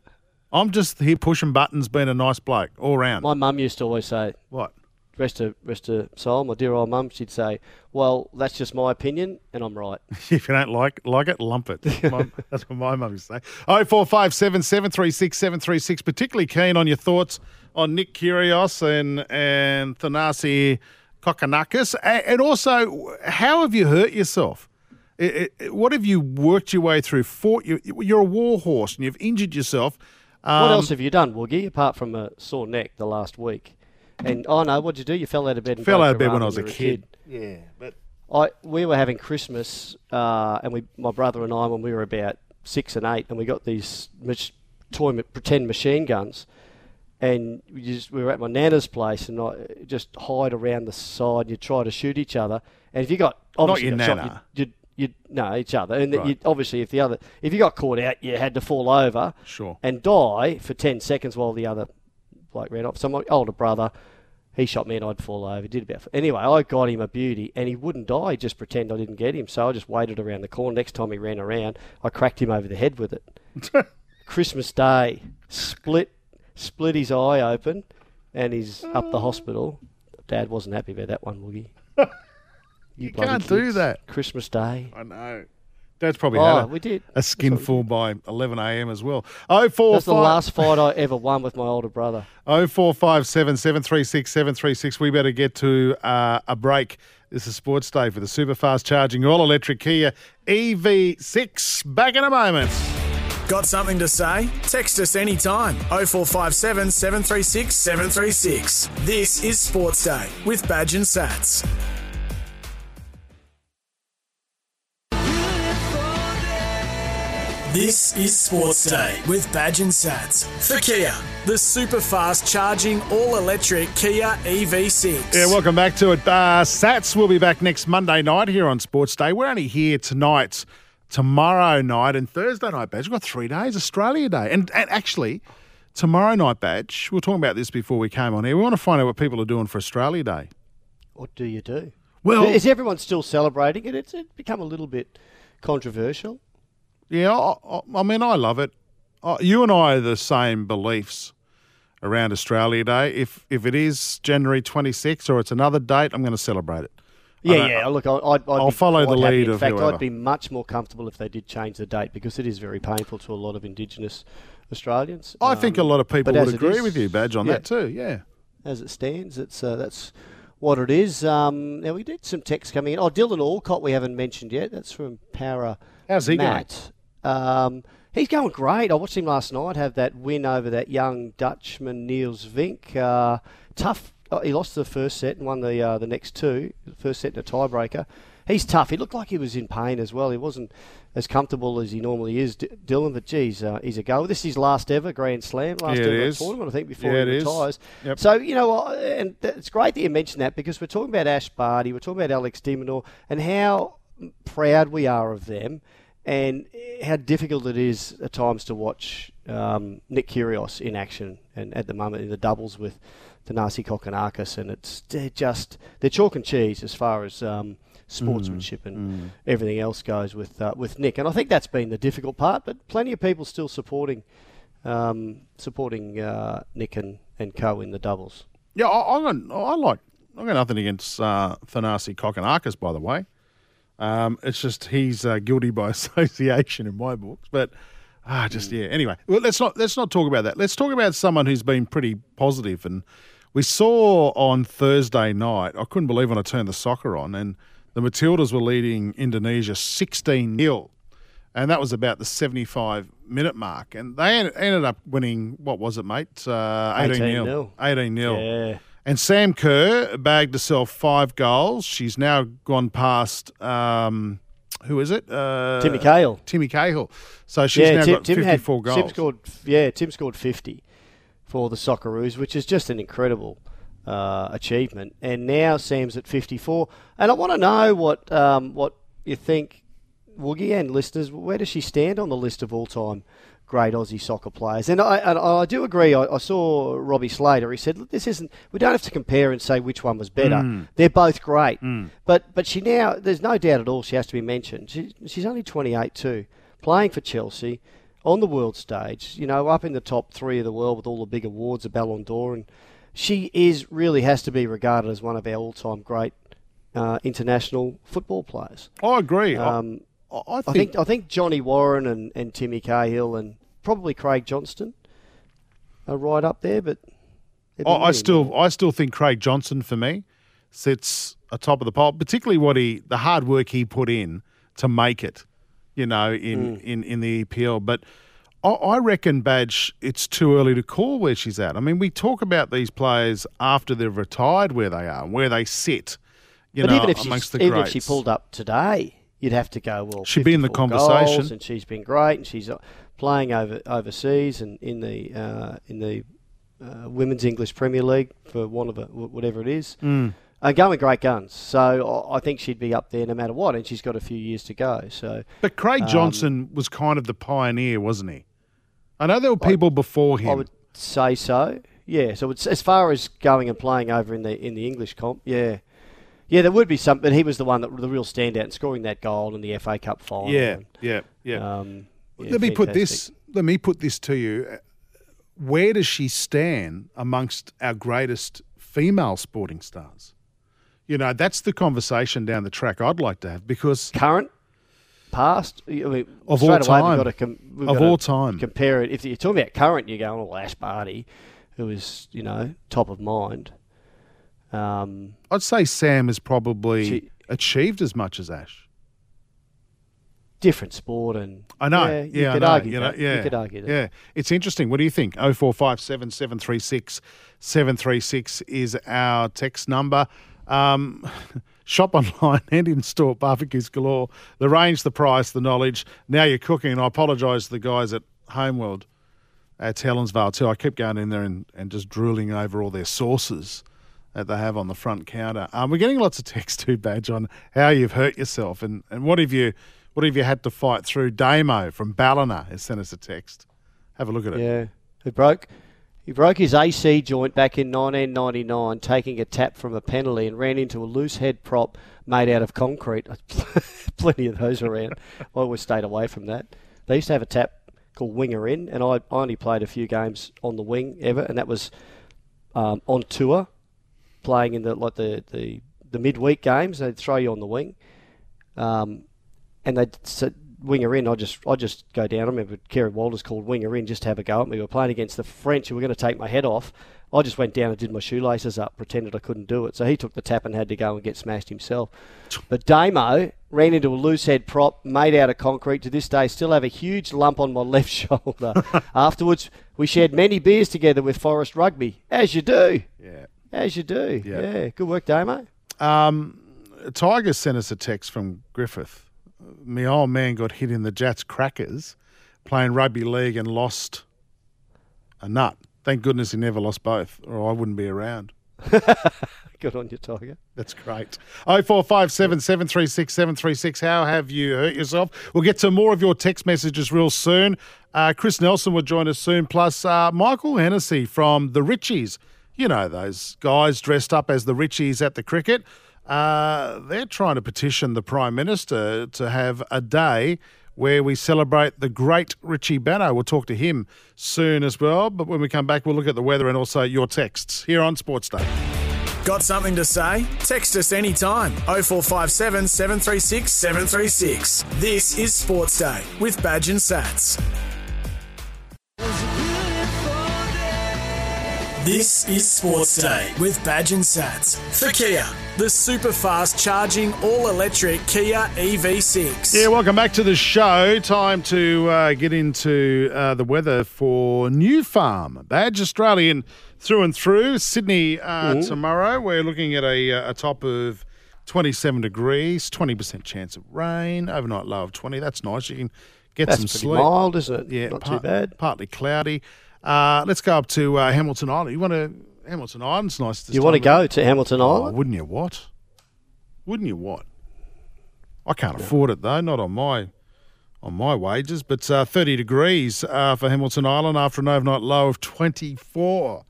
Speaker 5: I'm just here pushing buttons, being a nice bloke all round.
Speaker 6: My mum used to always say,
Speaker 5: What?
Speaker 6: Rest her, rest her soul, my dear old mum, she'd say, well, that's just my opinion, and I'm right.
Speaker 5: If you don't like like it, lump it. My- That's what my mum used to say. Oh four five seven seven three six seven three six. Particularly keen on your thoughts on Nick Kyrgios and and Thanasi Kokkinakis, A- and also how have you hurt yourself? I- I- what have you worked your way through? Fought you, you're a war horse and you've injured yourself.
Speaker 6: what
Speaker 5: Um,
Speaker 6: else have you done, Woogie, apart from a sore neck the last week? And, oh no, what'd you do? You fell out of bed and
Speaker 5: Fell out of bed when I was a
Speaker 6: you
Speaker 5: kid. Yeah, but
Speaker 6: I we were having Christmas, uh, and we my brother and I when we were about six and eight, and we got these mach- toy ma- pretend machine guns, and we just we were at my nana's place, and I just hide around the side. and You try to shoot each other, and if you got obviously
Speaker 5: your
Speaker 6: got shot,
Speaker 5: nana.
Speaker 6: you'd, you'd, you'd no each other, and
Speaker 5: Right.
Speaker 6: you obviously if the other if you got caught out, you had to fall over,
Speaker 5: Sure.
Speaker 6: and die for ten seconds while the other bloke ran off. So my older brother. He shot me and I'd fall over. Did about anyway. I got him a beauty, and he wouldn't die. Just pretend I didn't get him. So I just waited around the corner. Next time he ran around, I cracked him over the head with it. Christmas Day, split split his eye open, and he's up the hospital. Dad wasn't happy about that one, Woogie. You, bloody
Speaker 5: can't do that.
Speaker 6: Christmas Day.
Speaker 5: I know. Dad's probably
Speaker 6: Oh,
Speaker 5: had a,
Speaker 6: we did.
Speaker 5: a skinful by 11 a.m. as well. Oh four
Speaker 6: That's the last fight I ever won with my older brother.
Speaker 5: Oh four five seven seven three six seven three six. We better get to uh, a break. This is Sports Day for the super fast charging all electric Kia EV6. Back in a moment.
Speaker 3: Got something to say? Text us anytime. 0457 736 736. This is Sports Day with Badge and Sats. This is Sports Day with Badge and Sats for Kia, the super fast charging all electric Kia E EV6.
Speaker 5: Yeah, welcome back to it. Uh, Sats will be back next Monday night here on Sports Day. We're only here tonight, tomorrow night, and Thursday night, Badge. We've got three days, Australia Day. And, and actually, tomorrow night, Badge, we were talking about this before we came on here. We want to find out what people are doing for Australia Day.
Speaker 6: What do you do?
Speaker 5: Well-
Speaker 6: is everyone still celebrating it? It's, it's become a little bit controversial.
Speaker 5: Yeah, I, I, mean, I love it. I, you and I are the same beliefs around Australia Day. If if it is January 26th or it's another date, I'm going to celebrate it.
Speaker 6: Yeah, yeah. Look, I- I'd, I'd
Speaker 5: I'll follow the lead
Speaker 6: In fact,
Speaker 5: whoever.
Speaker 6: I'd be much more comfortable if they did change the date because it is very painful to a lot of Indigenous Australians.
Speaker 5: I think a
Speaker 6: Um,
Speaker 5: lot of people would agree
Speaker 6: is-
Speaker 5: with you, Badge, on
Speaker 6: yeah.
Speaker 5: that too. Yeah.
Speaker 6: as it stands. It's uh, that's what it is. Um, now we did some text coming in. Oh, Dylan Alcott, we haven't mentioned yet. That's from Para.
Speaker 5: How's he?
Speaker 6: Matt. Um, he's going great. I watched him last night have that win over that young Dutchman Niels Vink. Uh, tough. Oh, he lost the first set and won the uh, the next two. First set in a tiebreaker. He's tough. He looked like he was in pain as well. He wasn't as comfortable as he normally is, D- Dylan. But geez, uh, he's a go. This is his last ever Grand Slam, last
Speaker 5: Yeah,
Speaker 6: ever
Speaker 5: is.
Speaker 6: tournament, I think, before
Speaker 5: Yeah,
Speaker 6: he
Speaker 5: it is.
Speaker 6: retires.
Speaker 5: Yep.
Speaker 6: So you know, uh, and th- it's great that you mentioned that because we're talking about Ash Barty, we're talking about Alex de Minaur, and how proud we are of them, and how difficult it is at times to watch um, Nick Kyrgios in action, and at the moment in the doubles with Tanasi Kokkinakis, and it's they're just they're chalk and cheese as far as um, sportsmanship and everything else goes with uh, with Nick, and I think that's been the difficult part. But plenty of people still supporting um, supporting uh, Nick and, and Co in the doubles.
Speaker 5: Yeah, I, I'm gonna, I like. I got nothing against uh, Thanasi Kokkinakis, by the way. Um, it's just he's uh, guilty by association in my books. But ah, just yeah. Anyway, well, let's not let's not talk about that. Let's talk about someone who's been pretty positive. And we saw on Thursday night. I couldn't believe when I turned the soccer on, and the Matildas were leading Indonesia 16 0 and that was about the 75 minute mark. And they ended up winning, what was it, mate? Uh, 18 0.
Speaker 6: 18-0.
Speaker 5: 18 0.
Speaker 6: Yeah.
Speaker 5: And Sam Kerr bagged herself five goals. She's now gone past, um, who is it? Uh,
Speaker 6: Timmy Cahill.
Speaker 5: Timmy Cahill. So she's now got 54
Speaker 6: had,
Speaker 5: goals.
Speaker 6: Tim scored, yeah, Tim scored 50 for the Socceroos, which is just an incredible uh, achievement. And now Sam's at 54. And I want to know what um, what you think, Woogie and listeners, where does she stand on the list of all-time great Aussie soccer players? And I, and I do agree. I, I saw Robbie Slater. He said, "Look, this isn't. We don't have to compare and say which one was better.
Speaker 5: Mm.
Speaker 6: They're both great. But but she now, there's no doubt at all, she has to be mentioned. She, she's only 28 too, playing for Chelsea on the world stage. You know, up in the top three of the world with all the big awards, the Ballon d'Or, and she is really has to be regarded as one of our all-time great uh, international football players.
Speaker 5: I agree.
Speaker 6: Um,
Speaker 5: I, I
Speaker 6: I
Speaker 5: think,
Speaker 6: think I think Johnny Warren and, and Timmy Cahill and probably Craig Johnston are right up there, but
Speaker 5: I, I still. I still think Craig Johnston for me sits atop of the pole, particularly what he the hard work he put in to make it, you know, in
Speaker 6: Mm.
Speaker 5: in, in the EPL. But I, I reckon Badge, it's too early to call where she's at. I mean, we talk about these players after they've retired, where they are, where they sit. You
Speaker 6: but
Speaker 5: know,
Speaker 6: even if
Speaker 5: amongst
Speaker 6: she
Speaker 5: the
Speaker 6: even
Speaker 5: greats.
Speaker 6: if she pulled up today, you'd have to go well.
Speaker 5: She'd be in the conversation.
Speaker 6: and she's been great, and she's uh, playing over overseas and in the uh, in the uh, women's English Premier League for one of a, whatever it is.
Speaker 5: Mm.
Speaker 6: And going great guns, so I I think she'd be up there no matter what, and she's got a few years to go. So,
Speaker 5: But Craig
Speaker 6: um,
Speaker 5: Johnston was kind of the pioneer, wasn't he? I know there were people before him.
Speaker 6: I would say so. Yeah. So it's, as far as going and playing over in the in the English comp, yeah, yeah, there would be some. But he was the one that the real standout in scoring that goal in the FA Cup final.
Speaker 5: yeah,
Speaker 6: and,
Speaker 5: yeah, yeah.
Speaker 6: Um, yeah,
Speaker 5: let me put this. Let me put this to you. Where does she stand amongst our greatest female sporting stars? You know, that's the conversation down the track I'd like to have because
Speaker 6: current, past. I mean,
Speaker 5: Of all
Speaker 6: away,
Speaker 5: time.
Speaker 6: We've got to com- we've
Speaker 5: Of
Speaker 6: got to
Speaker 5: all time.
Speaker 6: compare it. If you're talking about current, you're going, well, Ash Barty, who was you know top of mind. Um,
Speaker 5: I'd say Sam has probably
Speaker 6: She-
Speaker 5: achieved as much as Ash.
Speaker 6: different sport, and
Speaker 5: I know.
Speaker 6: Yeah, you could
Speaker 5: know.
Speaker 6: argue
Speaker 5: you know,
Speaker 6: that.
Speaker 5: Yeah,
Speaker 6: You could argue that.
Speaker 5: Yeah, it's interesting. What do you think? Oh four five seven seven three six seven three six is our text number. Um, shop online and in store barbecues galore. The range, the price, the knowledge. Now you're cooking. And I apologise to the guys at Homeworld at Helensvale too. I keep going in there and, and just drooling over all their sauces that they have on the front counter. Um, we're getting lots of text too, Badge, on how you've hurt yourself and, and what have you what have you had to fight through. Damo from Ballina has sent us a text. Have a look at it.
Speaker 6: Yeah. who broke he broke his AC joint back in 1999, taking a tap from a penalty, and ran into a loose head prop made out of concrete. Plenty of those around. I always stayed away from that. They used to have a tap called winger in, and I only played a few games on the wing ever, and that was um, on tour, playing in the like the the, the midweek games. They'd throw you on the wing, um, and they'd sit, winger in. I just I just go down. I remember Kerry Walters called winger in just to have a go at me. We were playing against the French who were going to take my head off. I just went down and did my shoelaces up, pretended I couldn't do it. So he took the tap and had to go and get smashed himself. But Damo ran into a loose head prop made out of concrete. To this day, still have a huge lump on my left shoulder. Afterwards, we shared many beers together with Forest Rugby, as you do.
Speaker 5: Yeah.
Speaker 6: As you do.
Speaker 5: Yeah.
Speaker 6: Yeah. Good work, Damo.
Speaker 5: Um, Tiger sent us a text from Griffith. My old man got hit in the Jatz crackers playing rugby league and lost a nut. Thank goodness he never lost both, or I wouldn't be around.
Speaker 6: Good on you, Tiger.
Speaker 5: That's great. 0457 736 736. How have you hurt yourself? We'll get to more of your text messages real soon. Uh, Chris Nelson will join us soon, plus uh, Michael Hennessy from the Richies. You know, those guys dressed up as the Richies at the cricket. Uh, they're trying to petition the Prime Minister to have a day where we celebrate the great Richie Benaud. We'll talk to him soon as well. But when we come back, we'll look at the weather and also your texts here on Sports Day.
Speaker 3: Got something to say? Text us anytime. 0457 736 736. This is Sports Day with Badge and Sats. This is Sports Day with Badge and Sats for Kia, the super fast charging all electric Kia EV6.
Speaker 5: Yeah, welcome back to the show. Time to uh, get into uh, the weather for New Farm. Badge Australian through and through. Sydney uh, tomorrow, we're looking at a, uh, a top of 27 degrees, 20% chance of rain, overnight low of 20. That's nice. You can get
Speaker 6: That's
Speaker 5: some
Speaker 6: pretty
Speaker 5: sleep.
Speaker 6: mild, isn't it?
Speaker 5: Yeah,
Speaker 6: Not
Speaker 5: part-
Speaker 6: too bad.
Speaker 5: Partly cloudy. Uh, let's go up to uh, Hamilton Island. You want to Hamilton Island's nice. This
Speaker 6: You want to go to Hamilton
Speaker 5: Oh,
Speaker 6: Island?
Speaker 5: wouldn't you? What? Wouldn't you? What? I can't afford it though. Not on my on my wages. But uh, 30 degrees uh, for Hamilton Island after an overnight low of 24.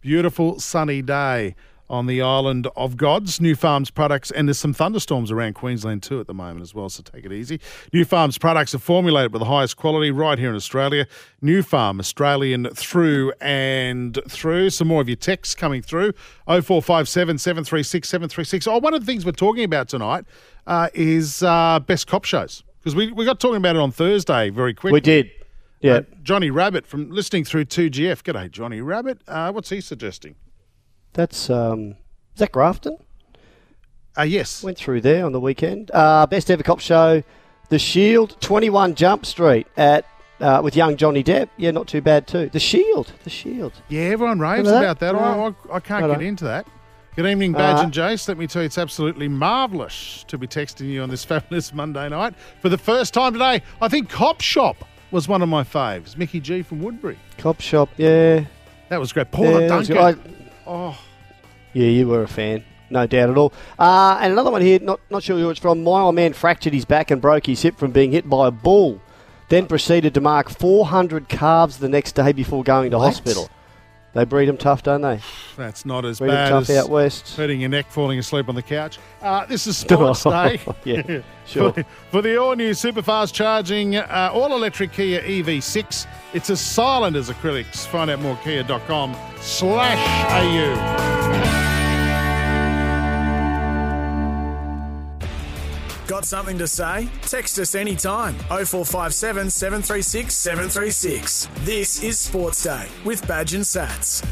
Speaker 5: Beautiful sunny day on the island of gods. New Farms products, and there's some thunderstorms around Queensland too at the moment as well. So take it easy. New Farms products are formulated with the highest quality right here in Australia. New Farm Australian through and through. Some more of your texts coming through. 0457 736 736. Oh, one of the things we're talking about tonight uh, is uh, best cop shows because we, we got talking about it on Thursday very quickly.
Speaker 6: We did. Yeah.
Speaker 5: Uh, Johnny Rabbit from listening through 2GF. G'day, Johnny Rabbit. Uh, what's he suggesting?
Speaker 6: That's um, is that Grafton?
Speaker 5: Uh, yes.
Speaker 6: Went through there on the weekend. Uh, best ever cop show, The Shield, 21 Jump Street at uh, with young Johnny Depp. Yeah, not too bad too. The Shield, The Shield.
Speaker 5: Yeah, everyone raves
Speaker 6: Remember
Speaker 5: about that.
Speaker 6: that?
Speaker 5: I,
Speaker 6: No.
Speaker 5: I, I can't get into that. Good evening, Badge
Speaker 6: Uh,
Speaker 5: and Jace. Let me tell you, it's absolutely marvellous to be texting you on this fabulous Monday night. For the first time today, I think Cop Shop was one of my faves. Mickey G from Woodbury.
Speaker 6: Cop shop. Yeah.
Speaker 5: That was great. Paula
Speaker 6: Yeah, that
Speaker 5: Duncan. Oh,
Speaker 6: Yeah, you were a fan. No doubt at all. Uh, and another one here, not, not sure who it's from. My old man fractured his back and broke his hip from being hit by a bull. Then proceeded to mark 400 calves the next day before going to
Speaker 5: What?
Speaker 6: hospital. They breed them tough, don't they?
Speaker 5: that's not as
Speaker 6: Breed
Speaker 5: bad
Speaker 6: tough
Speaker 5: as
Speaker 6: out west.
Speaker 5: hurting your neck, falling asleep on the couch. Uh, this is Sports Day.
Speaker 6: yeah, sure.
Speaker 5: For, for the all new super fast charging uh, all electric Kia EV6, it's as silent as acrylics. Find out more kia.com slash AU.
Speaker 3: Got something to say? Text us anytime. 0457 736 736. This is Sports Day with Badge and Sats.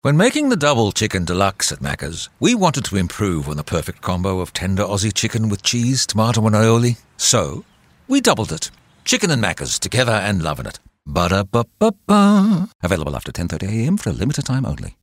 Speaker 11: When making the double chicken deluxe at Macca's, we wanted to improve on the perfect combo of tender Aussie chicken with cheese, tomato, and aioli. So, we doubled it. Chicken and Macca's together and loving it. Ba-da-ba-ba-ba. Available after 10.30am for a limited time only.